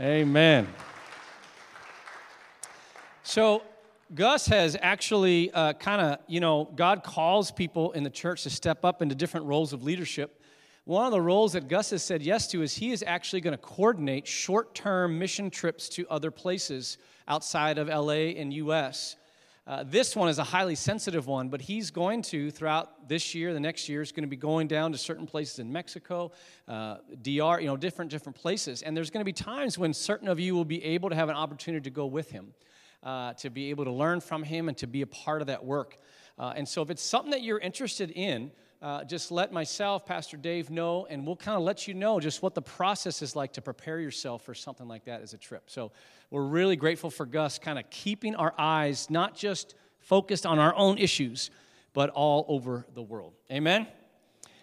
Amen. So, Gus has actually uh, kind of, you know, God calls people in the church to step up into different roles of leadership. One of the roles that Gus has said yes to is he is actually going to coordinate short term mission trips to other places outside of LA and US. Uh, this one is a highly sensitive one, but he's going to, throughout this year, the next year, is going to be going down to certain places in Mexico, uh, DR, you know, different, different places. And there's going to be times when certain of you will be able to have an opportunity to go with him, uh, to be able to learn from him and to be a part of that work. Uh, and so if it's something that you're interested in, uh, just let myself, Pastor Dave, know, and we'll kind of let you know just what the process is like to prepare yourself for something like that as a trip. So we're really grateful for Gus kind of keeping our eyes not just focused on our own issues, but all over the world. Amen?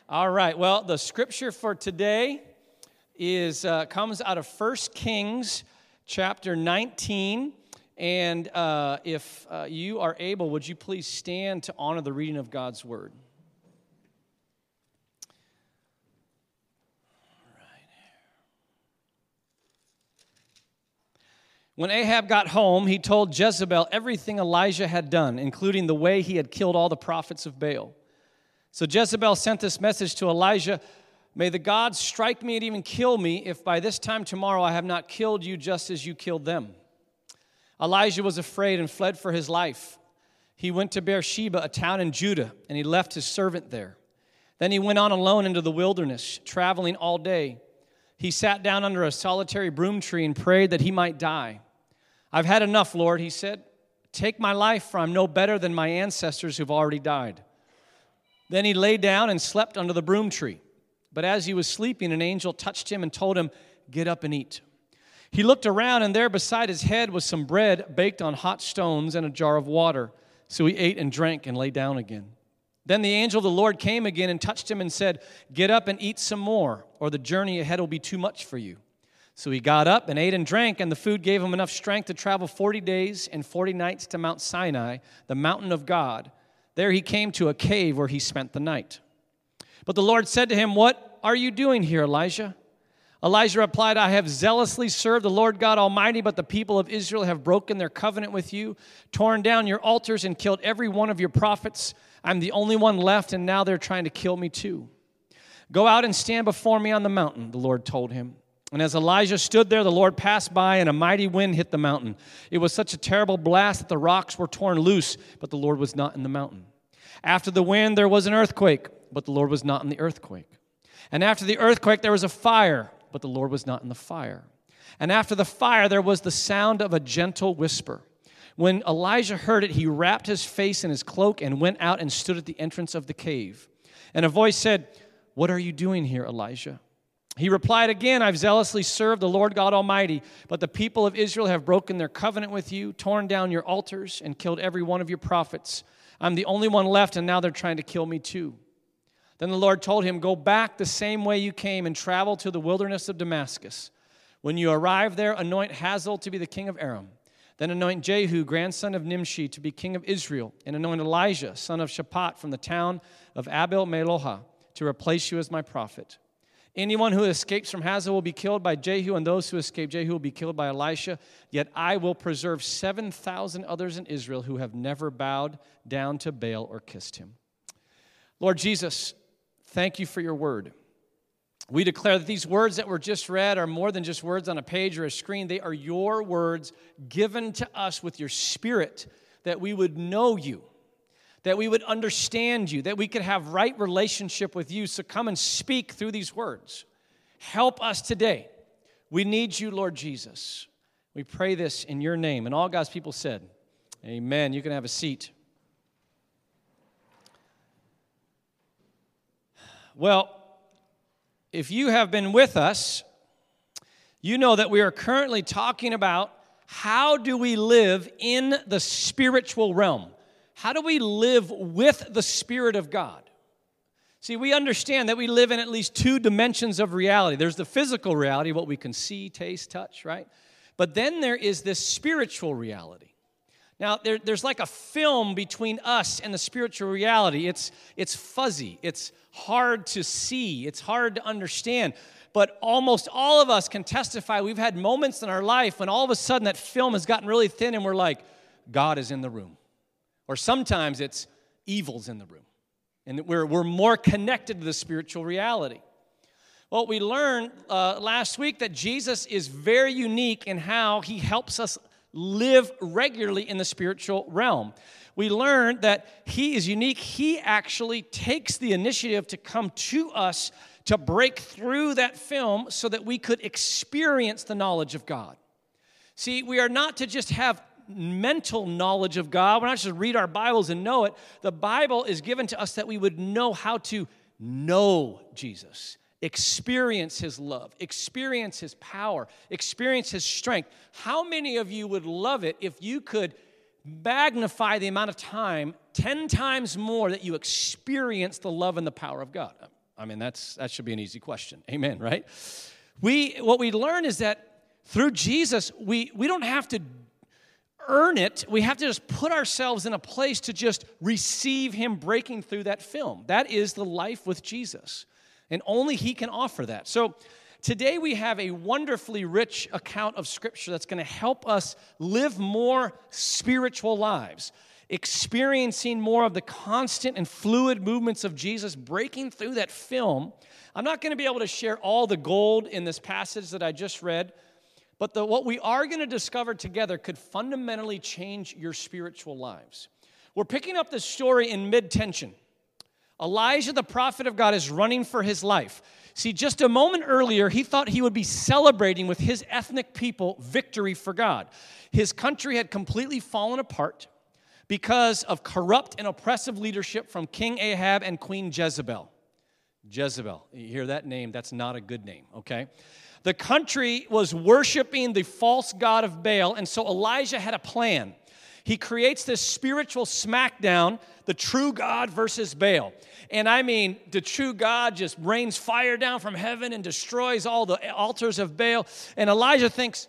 All right, well, the scripture for today is uh, comes out of 1 Kings chapter 19. And uh, if uh, you are able, would you please stand to honor the reading of God's word? When Ahab got home, he told Jezebel everything Elijah had done, including the way he had killed all the prophets of Baal. So Jezebel sent this message to Elijah May the gods strike me and even kill me if by this time tomorrow I have not killed you just as you killed them. Elijah was afraid and fled for his life. He went to Beersheba, a town in Judah, and he left his servant there. Then he went on alone into the wilderness, traveling all day. He sat down under a solitary broom tree and prayed that he might die. I've had enough, Lord, he said. Take my life, for I'm no better than my ancestors who've already died. Then he lay down and slept under the broom tree. But as he was sleeping, an angel touched him and told him, Get up and eat. He looked around, and there beside his head was some bread baked on hot stones and a jar of water. So he ate and drank and lay down again. Then the angel of the Lord came again and touched him and said, Get up and eat some more, or the journey ahead will be too much for you. So he got up and ate and drank, and the food gave him enough strength to travel 40 days and 40 nights to Mount Sinai, the mountain of God. There he came to a cave where he spent the night. But the Lord said to him, What are you doing here, Elijah? Elijah replied, I have zealously served the Lord God Almighty, but the people of Israel have broken their covenant with you, torn down your altars, and killed every one of your prophets. I'm the only one left, and now they're trying to kill me too. Go out and stand before me on the mountain, the Lord told him. And as Elijah stood there, the Lord passed by, and a mighty wind hit the mountain. It was such a terrible blast that the rocks were torn loose, but the Lord was not in the mountain. After the wind, there was an earthquake, but the Lord was not in the earthquake. And after the earthquake, there was a fire, but the Lord was not in the fire. And after the fire, there was the sound of a gentle whisper. When Elijah heard it, he wrapped his face in his cloak and went out and stood at the entrance of the cave. And a voice said, What are you doing here, Elijah? He replied again, I've zealously served the Lord God Almighty, but the people of Israel have broken their covenant with you, torn down your altars, and killed every one of your prophets. I'm the only one left, and now they're trying to kill me too. Then the Lord told him, Go back the same way you came and travel to the wilderness of Damascus. When you arrive there, anoint Hazael to be the king of Aram. Then anoint Jehu, grandson of Nimshi, to be king of Israel, and anoint Elijah, son of Shaphat, from the town of Abel Meholah, to replace you as my prophet. Anyone who escapes from Hazael will be killed by Jehu, and those who escape Jehu will be killed by Elisha. Yet I will preserve 7,000 others in Israel who have never bowed down to Baal or kissed him. Lord Jesus, thank you for your word. We declare that these words that were just read are more than just words on a page or a screen. They are your words given to us with your spirit that we would know you that we would understand you, that we could have right relationship with you. So come and speak through these words. Help us today. We need you, Lord Jesus. We pray this in your name. And all God's people said, Amen. You can have a seat. Well, if you have been with us, you know that we are currently talking about how do we live in the spiritual realm? How do we live with the Spirit of God? See, we understand that we live in at least two dimensions of reality. There's the physical reality, what we can see, taste, touch, right? But then there is this spiritual reality. Now, there, there's like a film between us and the spiritual reality. It's, it's fuzzy, it's hard to see, it's hard to understand. but almost all of us can testify we've had moments in our life when all of a sudden that film has gotten really thin and we're like, God is in the room. Or sometimes it's evil's in the room. And we're, we're more connected to the spiritual reality. Well, we learned uh, last week that Jesus is very unique in how he helps us live regularly in the spiritual realm. We learned that he is unique. He actually takes the initiative to come to us to break through that film so that we could experience the knowledge of God. See, we are not to just have mental knowledge of God. We're not just read our Bibles and know it. The Bible is given to us that we would know how to know Jesus, experience his love, experience his power, experience his strength. How many of you would love it if you could magnify the amount of time 10 times more that you experience the love and the power of God? I mean, that's that should be an easy question. Amen, right? We what we learn is that through Jesus, we, we don't have to earn it. We have to just put ourselves in a place to just receive Him breaking through that film. That is the life with Jesus. And only He can offer that. So today we have a wonderfully rich account of Scripture that's going to help us live more spiritual lives, experiencing more of the constant and fluid movements of Jesus breaking through that film. I'm not going to be able to share all the gold in this passage that I just read. But the, what we are going to discover together could fundamentally change your spiritual lives. We're picking up this story in mid tension. Elijah, the prophet of God, is running for his life. See, just a moment earlier, he thought he would be celebrating with his ethnic people victory for God. His country had completely fallen apart because of corrupt and oppressive leadership from King Ahab and Queen Jezebel. Jezebel, you hear that name? That's not a good name, okay? The country was worshiping the false god of Baal, and so Elijah had a plan. He creates this spiritual smackdown, the true God versus Baal. And I mean, the true God just rains fire down from heaven and destroys all the altars of Baal. And Elijah thinks,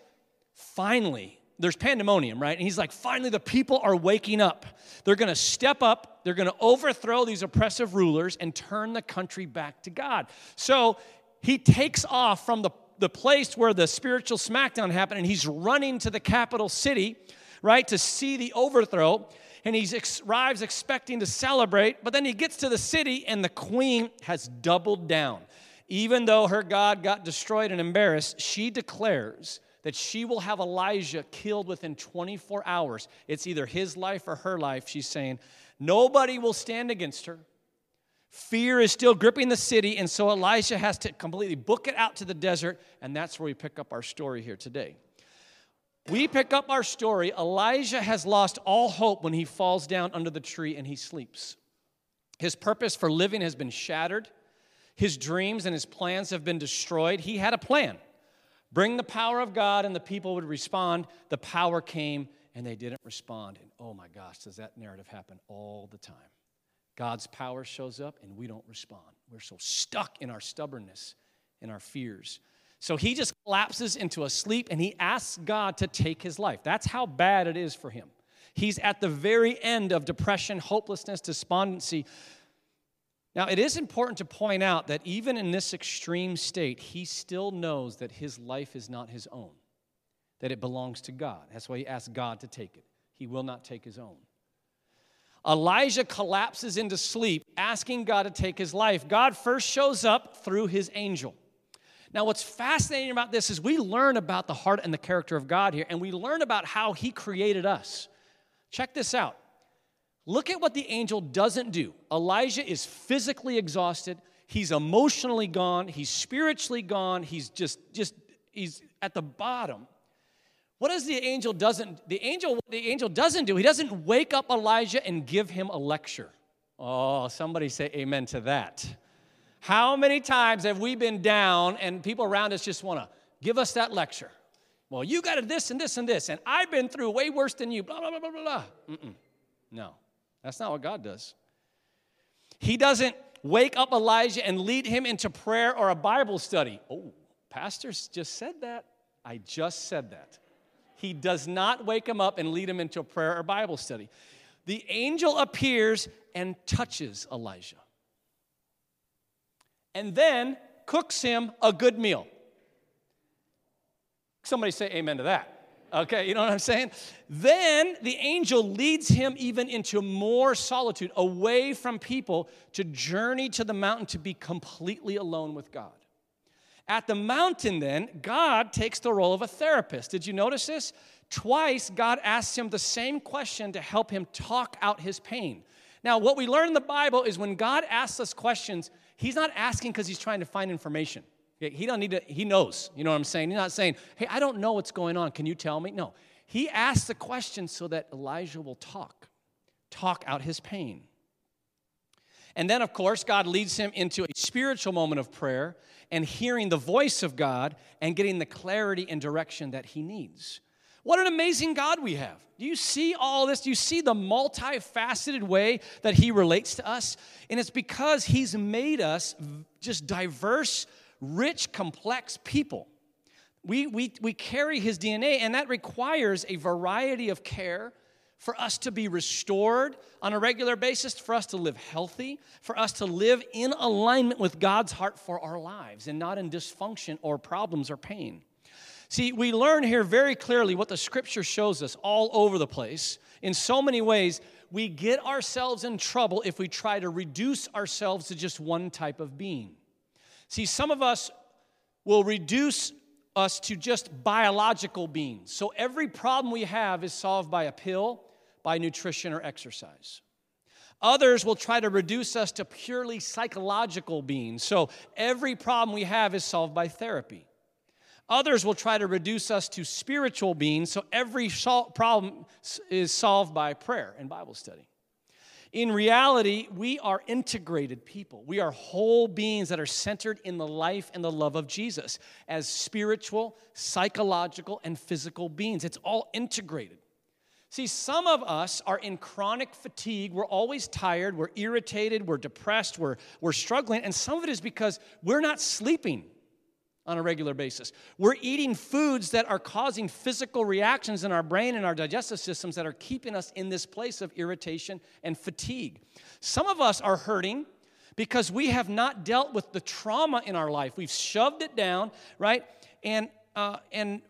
finally, there's pandemonium, right? And he's like, finally, the people are waking up. They're gonna step up, they're gonna overthrow these oppressive rulers and turn the country back to God. So he takes off from the the place where the spiritual smackdown happened, and he's running to the capital city, right, to see the overthrow. And he ex- arrives expecting to celebrate, but then he gets to the city, and the queen has doubled down. Even though her God got destroyed and embarrassed, she declares that she will have Elijah killed within 24 hours. It's either his life or her life. She's saying, Nobody will stand against her. Fear is still gripping the city, and so Elisha has to completely book it out to the desert, and that's where we pick up our story here today. We pick up our story. Elijah has lost all hope when he falls down under the tree and he sleeps. His purpose for living has been shattered. His dreams and his plans have been destroyed. He had a plan bring the power of God, and the people would respond. The power came, and they didn't respond. And oh my gosh, does that narrative happen all the time? God's power shows up and we don't respond. We're so stuck in our stubbornness and our fears. So he just collapses into a sleep and he asks God to take his life. That's how bad it is for him. He's at the very end of depression, hopelessness, despondency. Now, it is important to point out that even in this extreme state, he still knows that his life is not his own, that it belongs to God. That's why he asks God to take it. He will not take his own. Elijah collapses into sleep, asking God to take his life. God first shows up through his angel. Now, what's fascinating about this is we learn about the heart and the character of God here, and we learn about how he created us. Check this out. Look at what the angel doesn't do. Elijah is physically exhausted, he's emotionally gone, he's spiritually gone, he's just, just, he's at the bottom. What does the angel doesn't the angel the angel doesn't do? He doesn't wake up Elijah and give him a lecture. Oh, somebody say amen to that. How many times have we been down and people around us just want to give us that lecture? Well, you got to this and this and this, and I've been through way worse than you, blah, blah, blah, blah, blah. Mm-mm. No, that's not what God does. He doesn't wake up Elijah and lead him into prayer or a Bible study. Oh, pastors just said that. I just said that he does not wake him up and lead him into a prayer or Bible study. The angel appears and touches Elijah. And then cooks him a good meal. Somebody say amen to that. Okay, you know what I'm saying? Then the angel leads him even into more solitude, away from people, to journey to the mountain to be completely alone with God. At the mountain, then, God takes the role of a therapist. Did you notice this? Twice, God asks him the same question to help him talk out his pain. Now, what we learn in the Bible is when God asks us questions, He's not asking because He's trying to find information. He don't need to, he knows. You know what I'm saying? He's not saying, hey, I don't know what's going on. Can you tell me? No. He asks the question so that Elijah will talk, talk out his pain. And then, of course, God leads him into a spiritual moment of prayer and hearing the voice of God and getting the clarity and direction that he needs. What an amazing God we have. Do you see all this? Do you see the multifaceted way that he relates to us? And it's because he's made us just diverse rich, complex people. We, we, we carry his DNA, and that requires a variety of care for us to be restored on a regular basis, for us to live healthy, for us to live in alignment with God's heart for our lives and not in dysfunction or problems or pain. See, we learn here very clearly what the scripture shows us all over the place. In so many ways, we get ourselves in trouble if we try to reduce ourselves to just one type of being. See, some of us will reduce us to just biological beings. So every problem we have is solved by a pill, by nutrition, or exercise. Others will try to reduce us to purely psychological beings. So every problem we have is solved by therapy. Others will try to reduce us to spiritual beings. So every problem is solved by prayer and Bible study. In reality, we are integrated people. We are whole beings that are centered in the life and the love of Jesus as spiritual, psychological, and physical beings. It's all integrated. See, some of us are in chronic fatigue. We're always tired. We're irritated. We're depressed. We're, we're struggling. And some of it is because we're not sleeping on a regular basis. We're eating foods that are causing physical reactions in our brain and our digestive systems that are keeping us in this place of irritation and fatigue. Some of us are hurting because we have not dealt with the trauma in our life. We've shoved it down, right? And uh, and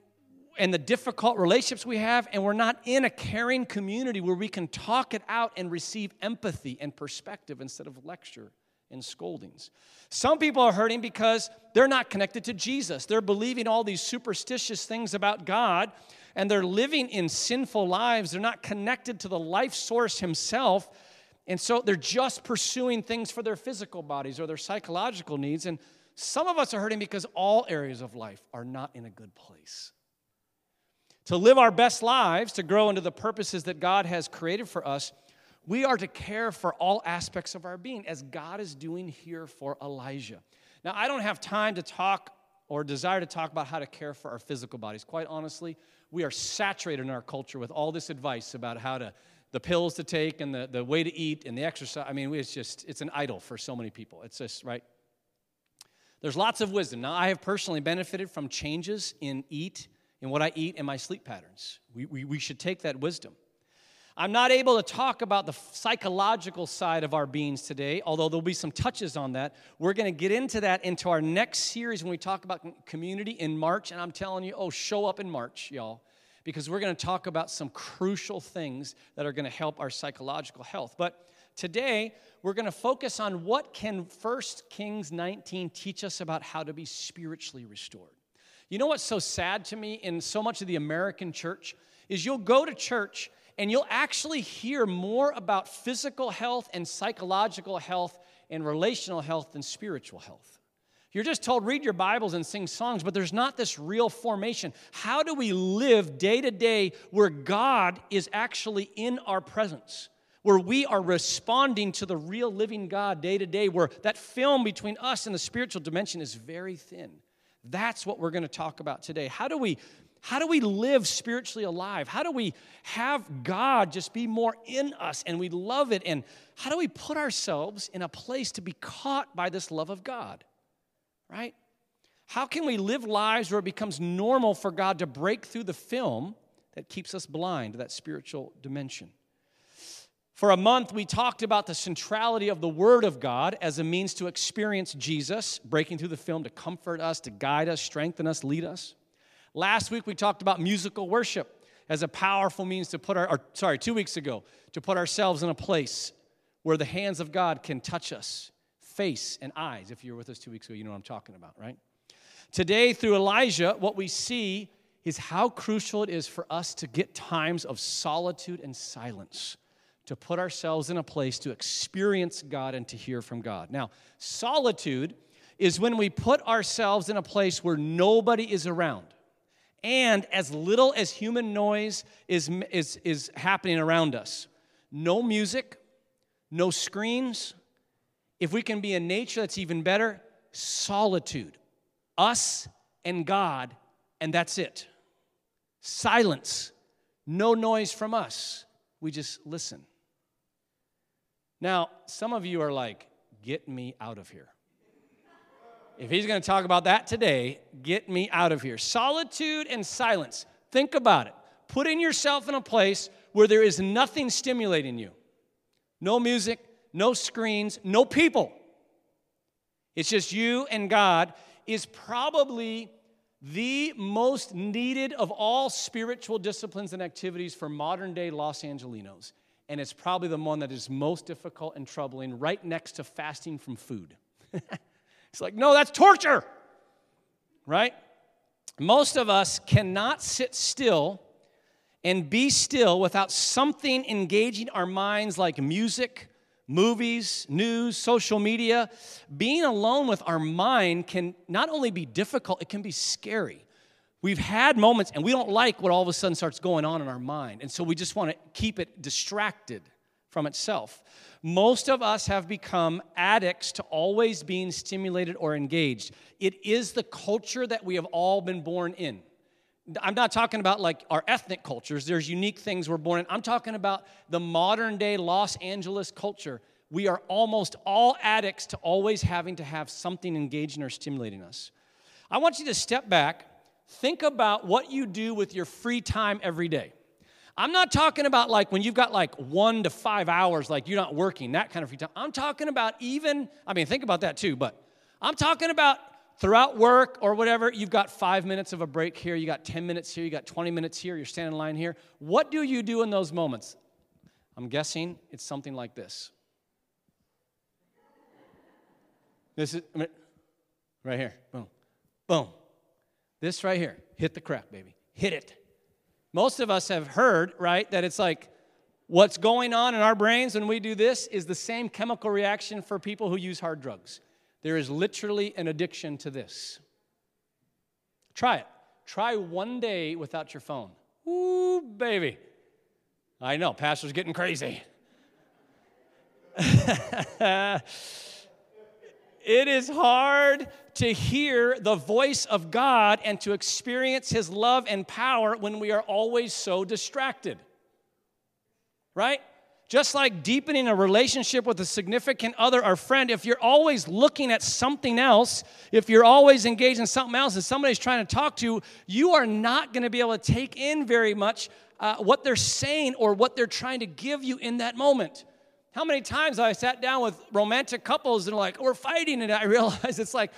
and the difficult relationships we have, and we're not in a caring community where we can talk it out and receive empathy and perspective instead of lecture and scoldings. Some people are hurting because they're not connected to Jesus. They're believing all these superstitious things about God and they're living in sinful lives. They're not connected to the life source Himself. And so they're just pursuing things for their physical bodies or their psychological needs. And some of us are hurting because all areas of life are not in a good place. To live our best lives, to grow into the purposes that God has created for us, we are to care for all aspects of our being, as God is doing here for Elijah. Now, I don't have time to talk or desire to talk about how to care for our physical bodies. Quite honestly, we are saturated in our culture with all this advice about how to the pills to take and the, the way to eat and the exercise. I mean, it's just, it's an idol for so many people. It's just, right? There's lots of wisdom. Now, I have personally benefited from changes in eat, in what I eat, and my sleep patterns. We, we, we should take that wisdom. I'm not able to talk about the psychological side of our beings today, although there'll be some touches on that. We're going to get into that into our next series when we talk about community in March. And I'm telling you, oh, show up in March, y'all, because we're going to talk about some crucial things that are going to help our psychological health. But today, we're going to focus on what can 1 Kings 19 teach us about how to be spiritually restored. You know what's so sad to me in so much of the American church is you'll go to church and you'll actually hear more about physical health and psychological health and relational health than spiritual health. You're just told, read your Bibles and sing songs, but there's not this real formation. How do we live day to day where God is actually in our presence? Where we are responding to the real living God day to day, where that film between us and the spiritual dimension is very thin. That's what we're going to talk about today. How do we how do we live spiritually alive? How do we have God just be more in us and we love it? And how do we put ourselves in a place to be caught by this love of God? Right? How can we live lives where it becomes normal for God to break through the film that keeps us blind to that spiritual dimension? For a month, we talked about the centrality of the Word of God as a means to experience Jesus, breaking through the film to comfort us, to guide us, strengthen us, lead us. Last week, we talked about musical worship as a powerful means to put our, or, sorry, two weeks ago, to put ourselves in a place where the hands of God can touch us, face and eyes. If you were with us two weeks ago, you know what I'm talking about, right? Today, through Elijah, what we see is how crucial it is for us to get times of solitude and silence to put ourselves in a place to experience God and to hear from God. Now, solitude is when we put ourselves in a place where nobody is around and as little as human noise is, is, is happening around us. No music, no screens. If we can be in nature, that's even better. Solitude. Us and God, and that's it. Silence. No noise from us. We just listen. Now, some of you are like, get me out of here. If he's going to talk about that today, get me out of here. Solitude and silence. Think about it. Putting yourself in a place where there is nothing stimulating you no music, no screens, no people. It's just you and God is probably the most needed of all spiritual disciplines and activities for modern day Los Angelenos and it's probably the one that is most difficult and troubling, right next to fasting from food. it's like, no, that's torture, right? Most of us cannot sit still and be still without something engaging our minds like music, movies, news, social media. Being alone with our mind can not only be difficult, it can be scary. We've had moments and we don't like what all of a sudden starts going on in our mind. And so we just want to keep it distracted from itself. Most of us have become addicts to always being stimulated or engaged. It is the culture that we have all been born in. I'm not talking about like our ethnic cultures, there's unique things we're born in. I'm talking about the modern day Los Angeles culture. We are almost all addicts to always having to have something engaging or stimulating us. I want you to step back think about what you do with your free time every day. I'm not talking about like when you've got like one to five hours, like you're not working, that kind of free time. I'm talking about even, I mean, think about that too, but I'm talking about throughout work or whatever, you've got five minutes of a break here, you got 10 minutes here, you got 20 minutes here, you're standing in line here. What do you do in those moments? I'm guessing it's something like this. This is right here. Boom. Boom. This right here, hit the crack, baby. Hit it. Most of us have heard, right, that it's like what's going on in our brains when we do this is the same chemical reaction for people who use hard drugs. There is literally an addiction to this. Try it. Try one day without your phone. Ooh, baby. I know, Pastor's getting crazy. It is hard to hear the voice of God and to experience His love and power when we are always so distracted. Right? Just like deepening a relationship with a significant other or friend, if you're always looking at something else, if you're always engaged in something else and somebody's trying to talk to you, you are not going to be able to take in very much uh, what they're saying or what they're trying to give you in that moment. How many times I sat down with romantic couples and like, we're fighting, and I realized it's like,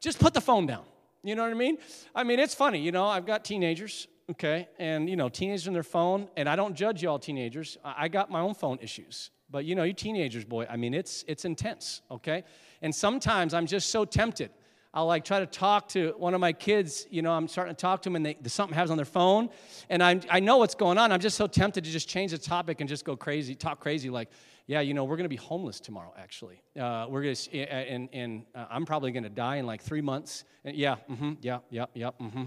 just put the phone down. You know what I mean? I mean, it's funny, you know, I've got teenagers, okay, and you know, teenagers on their phone, and I don't judge y'all teenagers. I got my own phone issues. But you know, you teenagers, boy, I mean, it's it's intense, okay? And sometimes I'm just so tempted. I'll like try to talk to one of my kids, you know, I'm starting to talk to them and they, something happens on their phone and i I know what's going on. I'm just so tempted to just change the topic and just go crazy, talk crazy like, yeah, you know, we're going to be homeless tomorrow, actually. Uh, we're going to, and, and uh, I'm probably going to die in like three months. And yeah, mm-hmm, yeah, yeah, yeah, mm-hmm.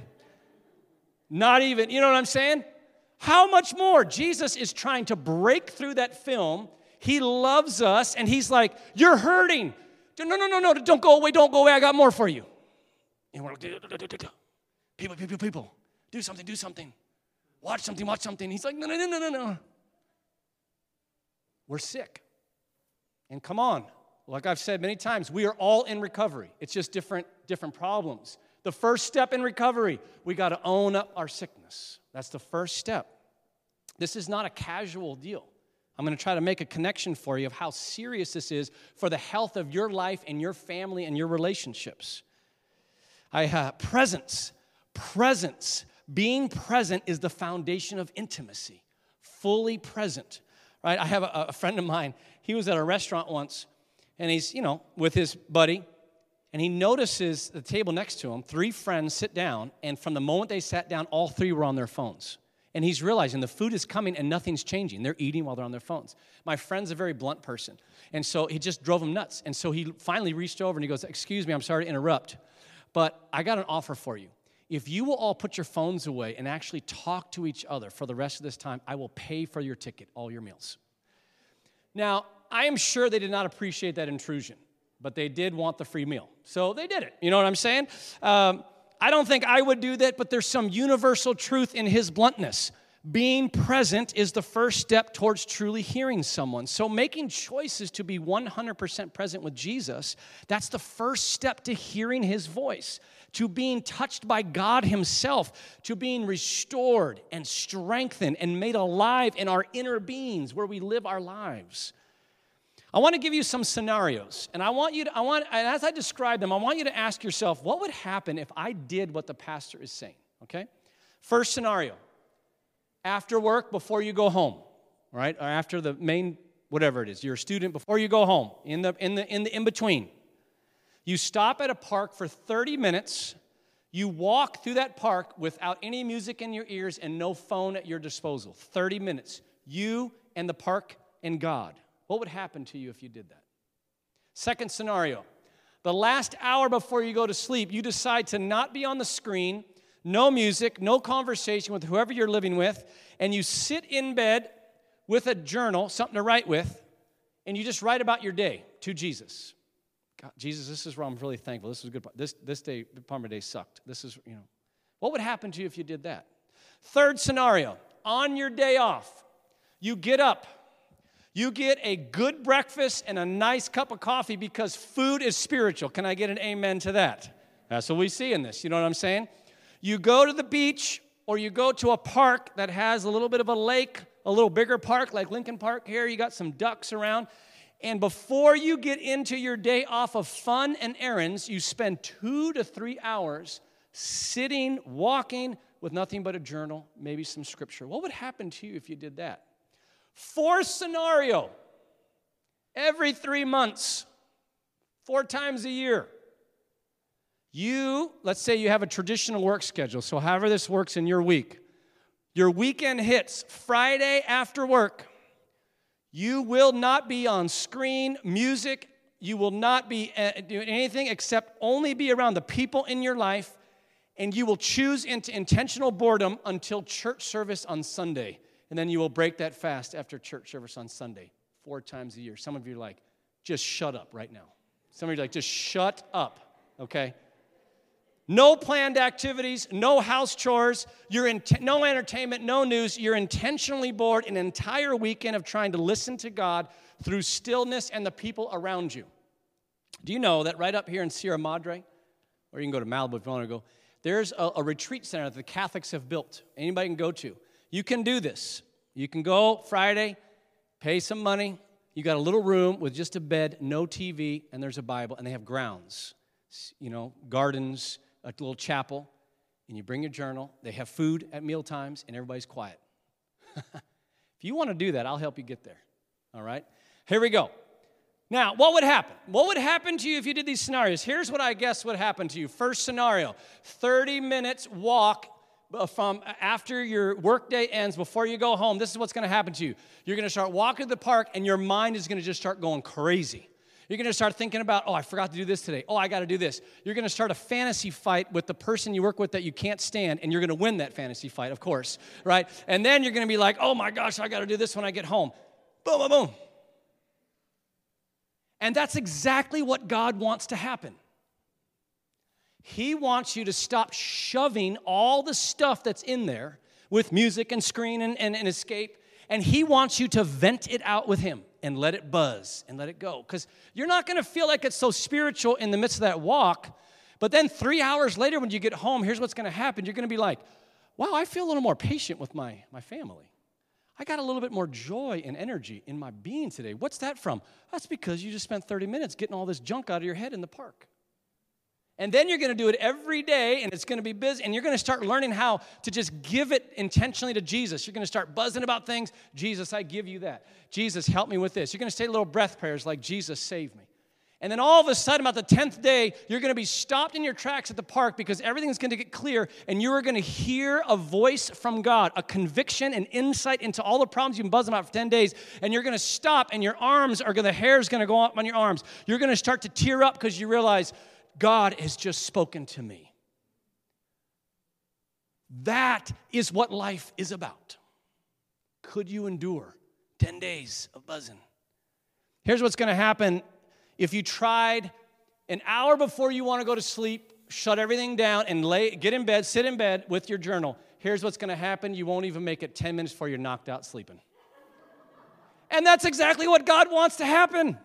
Not even, you know what I'm saying? How much more? Jesus is trying to break through that film. He loves us, and he's like, You're hurting. No, no, no, no, don't go away, don't go away. I got more for you. And we're like, people, people, people, do something, do something. Watch something, watch something. He's like, no, no, no, no, no, no we're sick. And come on, like I've said many times, we are all in recovery. It's just different, different problems. The first step in recovery, we got to own up our sickness. That's the first step. This is not a casual deal. I'm going to try to make a connection for you of how serious this is for the health of your life and your family and your relationships. I have uh, presence. Presence. Being present is the foundation of intimacy. Fully present. Right? I have a, a friend of mine. He was at a restaurant once, and he's, you know, with his buddy, and he notices the table next to him, three friends sit down, and from the moment they sat down, all three were on their phones. And he's realizing the food is coming and nothing's changing. They're eating while they're on their phones. My friend's a very blunt person. And so he just drove him nuts. And so he finally reached over and he goes, Excuse me, I'm sorry to interrupt, but I got an offer for you. If you will all put your phones away and actually talk to each other for the rest of this time, I will pay for your ticket, all your meals. Now, I am sure they did not appreciate that intrusion, but they did want the free meal. So they did it. You know what I'm saying? Um, I don't think I would do that, but there's some universal truth in his bluntness. Being present is the first step towards truly hearing someone. So, making choices to be 100% present with Jesus, that's the first step to hearing his voice, to being touched by God himself, to being restored and strengthened and made alive in our inner beings where we live our lives. I want to give you some scenarios, and I want you to, I want, and as I describe them, I want you to ask yourself, what would happen if I did what the pastor is saying, okay? First scenario, after work, before you go home, right? Or after the main, whatever it is, you're a student, before you go home, in the, in the, in the in-between. You stop at a park for 30 minutes, you walk through that park without any music in your ears and no phone at your disposal. 30 minutes. You and the park and God. What would happen to you if you did that? Second scenario the last hour before you go to sleep, you decide to not be on the screen, no music, no conversation with whoever you're living with, and you sit in bed with a journal, something to write with, and you just write about your day to Jesus. God, Jesus, this is where I'm really thankful. This is a good part. This, this day, of day sucked. This is, you know. What would happen to you if you did that? Third scenario on your day off, you get up you get a good breakfast and a nice cup of coffee because food is spiritual. Can I get an amen to that? That's what we see in this. You know what I'm saying? You go to the beach or you go to a park that has a little bit of a lake, a little bigger park like Lincoln Park here. You got some ducks around. And before you get into your day off of fun and errands, you spend two to three hours sitting, walking with nothing but a journal, maybe some scripture. What would happen to you if you did that? Fourth scenario every three months, four times a year. You, let's say you have a traditional work schedule, so however this works in your week, your weekend hits Friday after work. You will not be on screen, music, you will not be uh, doing anything except only be around the people in your life, and you will choose into intentional boredom until church service on Sunday and then you will break that fast after church service on Sunday, four times a year. Some of you are like, just shut up right now. Some of you are like, just shut up, okay? No planned activities, no house chores, you're in no entertainment, no news. You're intentionally bored an entire weekend of trying to listen to God through stillness and the people around you. Do you know that right up here in Sierra Madre, or you can go to Malibu if you want to go, there's a, a retreat center that the Catholics have built. Anybody can go to. You can do this. You can go Friday, pay some money. You got a little room with just a bed, no TV, and there's a Bible, and they have grounds, you know, gardens, a little chapel, and you bring your journal. They have food at meal times, and everybody's quiet. if you want to do that, I'll help you get there. All right? Here we go. Now, what would happen? What would happen to you if you did these scenarios? Here's what I guess would happen to you. First scenario 30 minutes walk uh, from uh, after your workday ends, before you go home, this is what's going to happen to you. You're going to start walking to the park, and your mind is going to just start going crazy. You're going to start thinking about, oh, I forgot to do this today. Oh, I got to do this. You're going to start a fantasy fight with the person you work with that you can't stand, and you're going to win that fantasy fight, of course, right? And then you're going to be like, oh my gosh, I got to do this when I get home. Boom, boom, boom. And that's exactly what God wants to happen. He wants you to stop shoving all the stuff that's in there with music and screen and, and, and escape, and He wants you to vent it out with Him and let it buzz and let it go. Because you're not going to feel like it's so spiritual in the midst of that walk. But then three hours later, when you get home, here's what's going to happen. You're going to be like, wow, I feel a little more patient with my, my family. I got a little bit more joy and energy in my being today. What's that from? That's because you just spent 30 minutes getting all this junk out of your head in the park. And then you're going to do it every day, and it's going to be busy, and you're going to start learning how to just give it intentionally to Jesus. You're going to start buzzing about things. Jesus, I give you that. Jesus, help me with this. You're going to say little breath prayers like, Jesus, save me. And then all of a sudden, about the 10th day, you're going to be stopped in your tracks at the park because everything's going to get clear, and you are going to hear a voice from God, a conviction and insight into all the problems you've been buzzing about for 10 days. And you're going to stop, and your arms are going, the hair's going to go up on your arms. You're going to start to tear up because you realize God has just spoken to me. That is what life is about. Could you endure 10 days of buzzing? Here's what's going to happen if you tried an hour before you want to go to sleep, shut everything down and lay, get in bed, sit in bed with your journal, here's what's going to happen. You won't even make it 10 minutes before you're knocked out sleeping. And that's exactly what God wants to happen.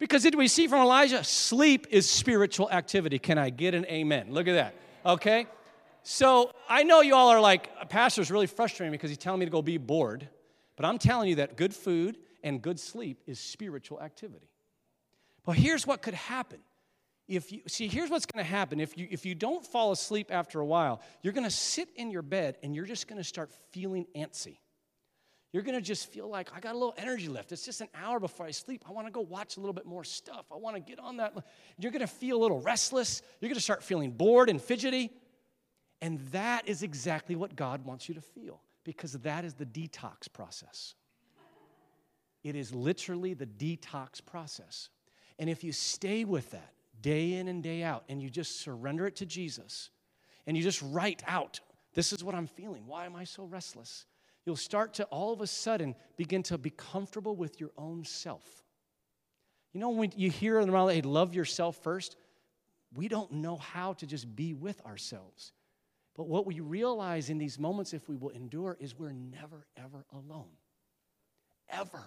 Because did we see from Elijah? Sleep is spiritual activity. Can I get an amen? Look at that. Okay? So I know you all are like, a pastor's really frustrating because he's telling me to go be bored. But I'm telling you that good food and good sleep is spiritual activity. But here's what could happen. If you see, here's what's to happen. If you if you don't fall asleep after a while, you're to sit in your bed and you're just to start feeling antsy. You're going to just feel like I got a little energy left. It's just an hour before I sleep. I want to go watch a little bit more stuff. I want to get on that. You're going to feel a little restless. You're going to start feeling bored and fidgety. And that is exactly what God wants you to feel because that is the detox process. It is literally the detox process. And if you stay with that day in and day out and you just surrender it to Jesus and you just write out, this is what I'm feeling. Why am I so restless? You'll start to all of a sudden begin to be comfortable with your own self. You know, when you hear around, hey, love yourself first, we don't know how to just be with ourselves. But what we realize in these moments, if we will endure, is we're never, ever alone. Ever.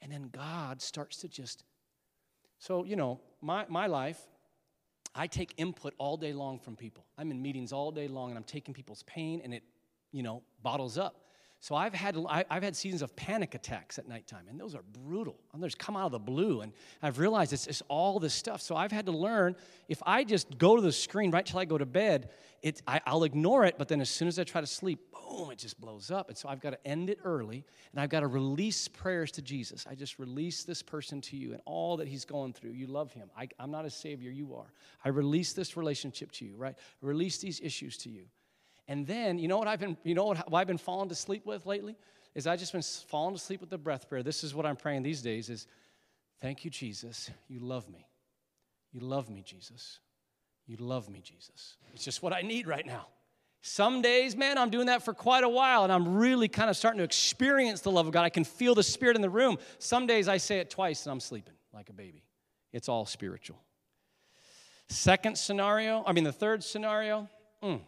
And then God starts to just so, you know, my, my life, I take input all day long from people. I'm in meetings all day long and I'm taking people's pain and it, you know, bottles up. So I've had, I've had seasons of panic attacks at nighttime, and those are brutal. And those come out of the blue, and I've realized it's, it's all this stuff. So I've had to learn if I just go to the screen right till I go to bed, it, I, I'll ignore it, but then as soon as I try to sleep, boom, it just blows up. And so I've got to end it early, and I've got to release prayers to Jesus. I just release this person to you and all that he's going through. You love him. I, I'm not a savior, you are. I release this relationship to you, right? Release these issues to you. And then, you know what I've been, you know what, I've been falling to sleep with lately? Is I just been falling to sleep with the breath prayer. This is what I'm praying these days is, thank you, Jesus. You love me. You love me, Jesus. You love me, Jesus. It's just what I need right now. Some days, man, I'm doing that for quite a while and I'm really kind of starting to experience the love of God. I can feel the Spirit in the room. Some days I say it twice and I'm sleeping like a baby. It's all spiritual. Second scenario, I mean, the third scenario, mm,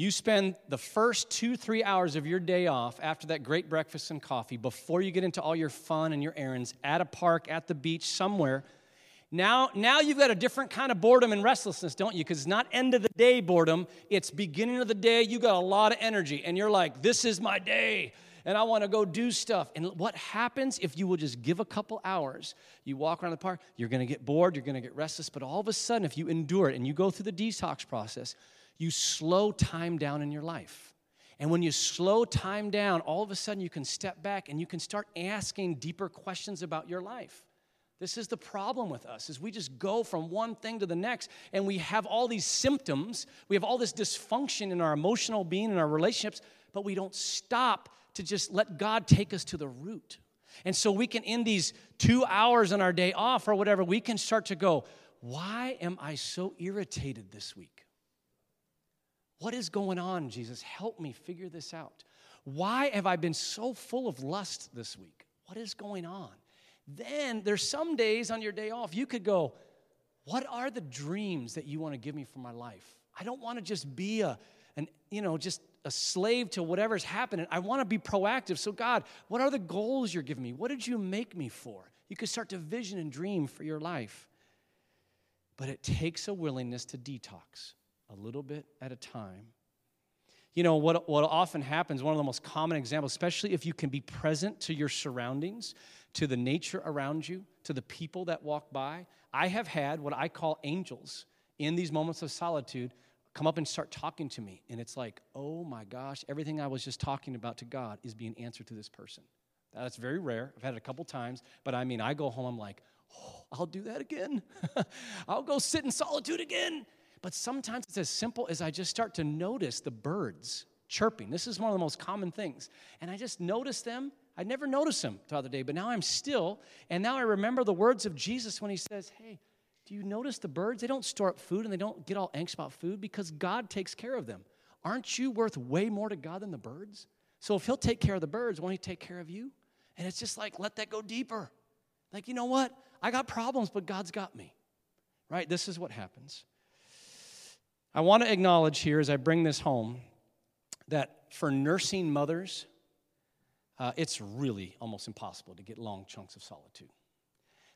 you spend the first two, three hours of your day off after that great breakfast and coffee before you get into all your fun and your errands at a park, at the beach, somewhere. Now, now you've got a different kind of boredom and restlessness, don't you? Because it's not end of the day boredom, it's beginning of the day. You got a lot of energy, and you're like, this is my day and I want to go do stuff. And what happens if you will just give a couple hours? You walk around the park, you're going to get bored, you're going to get restless, but all of a sudden, if you endure it and you go through the detox process, you slow time down in your life. And when you slow time down, all of a sudden you can step back and you can start asking deeper questions about your life. This is the problem with us is we just go from one thing to the next and we have all these symptoms, we have all this dysfunction in our emotional being and our relationships, but we don't stop to just let God take us to the root. And so we can in these 2 hours on our day off or whatever, we can start to go, why am I so irritated this week? What is going on, Jesus? Help me figure this out. Why have I been so full of lust this week? What is going on? Then there's some days on your day off you could go, What are the dreams that you want to give me for my life? I don't want to just be a, an, you know, just a slave to whatever's happening. I want to be proactive. So, God, what are the goals you're giving me? What did you make me for? You could start to vision and dream for your life. But it takes a willingness to detox a little bit at a time. You know, what, what often happens, one of the most common examples, especially if you can be present to your surroundings, to the nature around you, to the people that walk by. I have had what I call angels in these moments of solitude come up and start talking to me. And it's like, oh my gosh, everything I was just talking about to God is being answered to this person. That's very rare. I've had it a couple times, but I mean, I go home, I'm like, oh, I'll do that again. I'll go sit in solitude again. But sometimes it's as simple as I just start to notice the birds chirping. This is one of the most common things. And I just notice them. I never noticed them the day, but now I'm still. And now I remember the words of Jesus when he says, Hey, do you notice the birds? They don't store up food and they don't get all anxious about food because God takes care of them. Aren't you worth way more to God than the birds? So if He'll take care of the birds, won't He take care of you? And it's just like, let that go deeper. Like, you know what? I got problems, but God's got me. Right? This is what happens. I want to acknowledge here as I bring this home that for nursing mothers, uh, it's really almost impossible to get long chunks of solitude.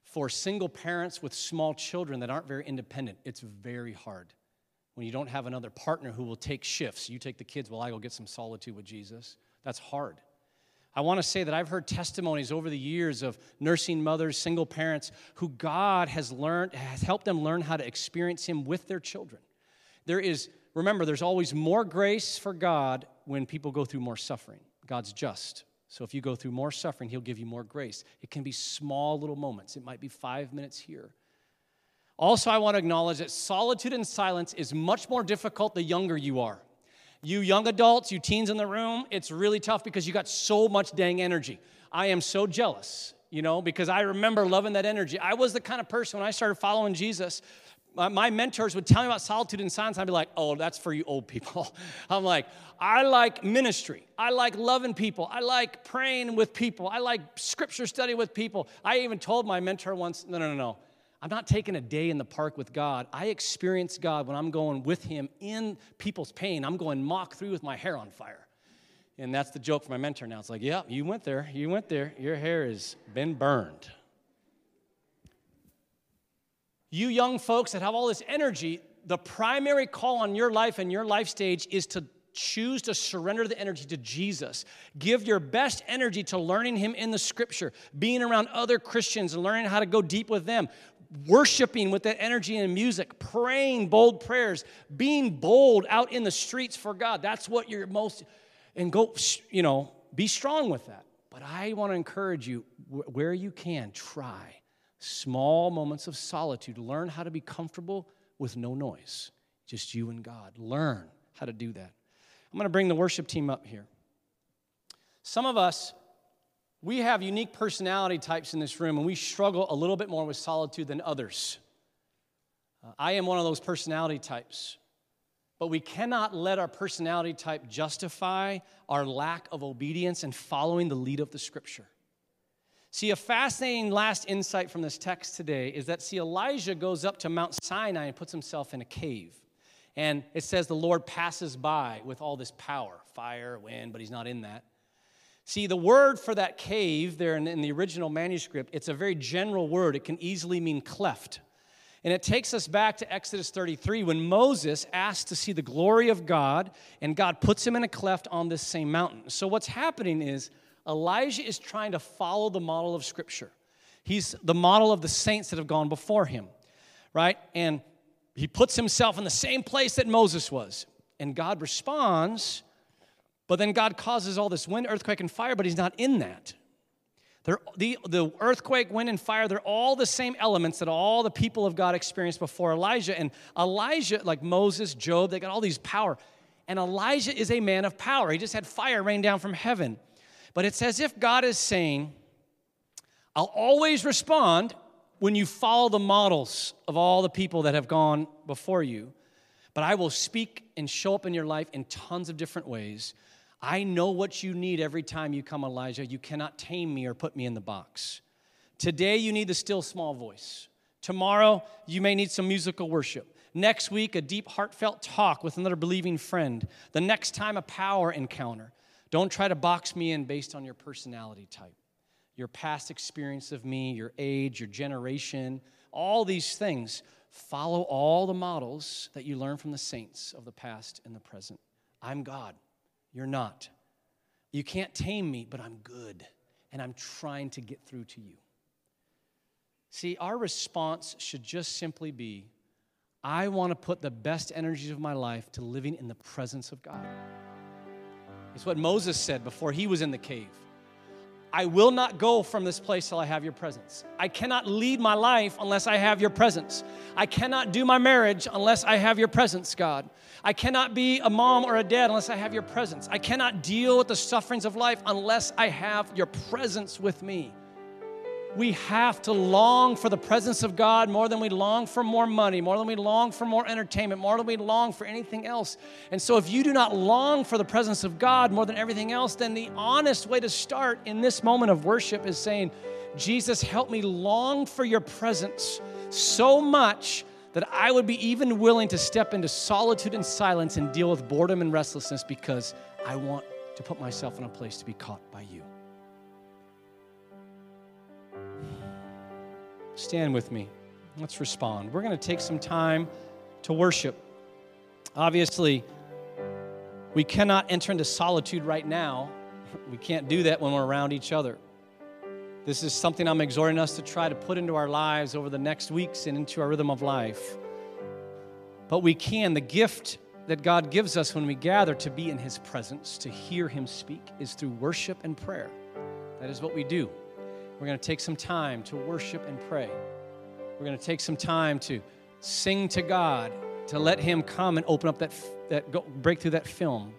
For single parents with small children that aren't very independent, it's very hard when you don't have another partner who will take shifts. You take the kids while I go get some solitude with Jesus. That's hard. I want to say that I've heard testimonies over the years of nursing mothers, single parents, who God has learned, has helped them learn how to experience Him with their children. There is, remember, there's always more grace for God when people go through more suffering. God's just. So if you go through more suffering, He'll give you more grace. It can be small little moments, it might be five minutes here. Also, I want to acknowledge that solitude and silence is much more difficult the younger you are. You young adults, you teens in the room, it's really tough because you got so much dang energy. I am so jealous, you know, because I remember loving that energy. I was the kind of person when I started following Jesus, my mentors would tell me about solitude and silence. I'd be like, oh, that's for you old people. I'm like, I like ministry. I like loving people. I like praying with people. I like scripture study with people. I even told my mentor once, no, no, no, no. I'm not taking a day in the park with God. I experience God when I'm going with Him in people's pain. I'm going mock through with my hair on fire. And that's the joke for my mentor now. It's like, yeah, you went there. You went there. Your hair has been burned. You young folks that have all this energy, the primary call on your life and your life stage is to choose to surrender the energy to Jesus. Give your best energy to learning Him in the scripture, being around other Christians and learning how to go deep with them worshiping with that energy and music, praying bold prayers, being bold out in the streets for God. That's what you're most, and go, you know, be strong with that. But I want to encourage you, where you can, try small moments of solitude. Learn how to be comfortable with no noise, just you and God. Learn how to do that. I'm going to bring the worship team up here. Some of us, we have unique personality types in this room, and we struggle a little bit more with solitude than others. Uh, I am one of those personality types. But we cannot let our personality type justify our lack of obedience and following the lead of the scripture. See, a fascinating last insight from this text today is that, see, Elijah goes up to Mount Sinai and puts himself in a cave. And it says the Lord passes by with all this power fire, wind, but he's not in that. See, the word for that cave there in, the original manuscript, it's a very general word. It can easily mean cleft. And it takes us back to Exodus 33 when Moses asked to see the glory of God, and God puts him in a cleft on this same mountain. So, what's happening is Elijah is trying to follow the model of Scripture. He's the model of the saints that have gone before him, right? And he puts himself in the same place that Moses was. And God responds but then God causes all this wind, earthquake, and fire, but He's not in that. They're, the, the earthquake, wind, and fire, they're all the same elements that all the people of God experienced before Elijah. And Elijah, like Moses, Job, they got all these power. And Elijah is a man of power. He just had fire rain down from heaven. But it's as if God is saying, I'll always respond when you follow the models of all the people that have gone before you. But I will speak and show up in your life in tons of different ways I know what you need every time you come, Elijah. You cannot tame me or put me in the box. Today, you need the still small voice. Tomorrow, you may need some musical worship. Next week, a deep, heartfelt talk with another believing friend. The next time, a power encounter. Don't try to box me in based on your personality type, your past experience of me, your age, your generation, all these things. Follow all the models that you learn from the saints of the past and the present. I'm God. You're not. You can't tame me, but I'm good, and I'm trying to get through to you. See, our response should just simply be I want to put the best energies of my life to living in the presence of God. It's what Moses said before he was in the cave. I will not go from this place till I have your presence. I cannot lead my life unless I have your presence. I cannot do my marriage unless I have your presence, God. I cannot be a mom or a dad unless I have your presence. I cannot deal with the sufferings of life unless I have your presence with me we have to long for the presence of God more than we long for more money, more than we long for more entertainment, more than we long for anything else. And so, if you do not long for the presence of God more than everything else, then the honest way to start in this moment of worship is saying, Jesus, help me long for your presence so much that I would be even willing to step into solitude and silence and deal with boredom and restlessness because I want to put myself in a place to be caught by you. Stand with me. Let's respond. We're going to take some time to worship. Obviously, we cannot enter into solitude right now. We can't do that when we're around each other. This is something I'm exhorting us to try to put into our lives over the next weeks and into our rhythm of life. But we can. The gift that God gives us when we gather to be in His presence, to hear Him speak, is through worship and prayer. That is what we do. We're going to take some time to worship and pray. We're going to take some time to sing to God, to let Him come and open up that, that go, break through that film.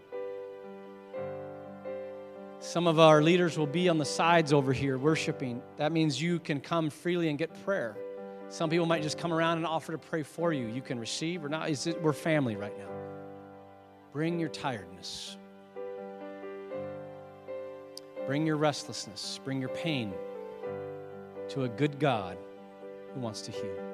Some of our leaders will be on the sides over here worshiping. That means you can come freely and get prayer. Some people might just come around and offer to pray for you. You can receive or not. We're family right now. Bring your tiredness. Bring your restlessness. Bring your pain to a good God who wants to heal.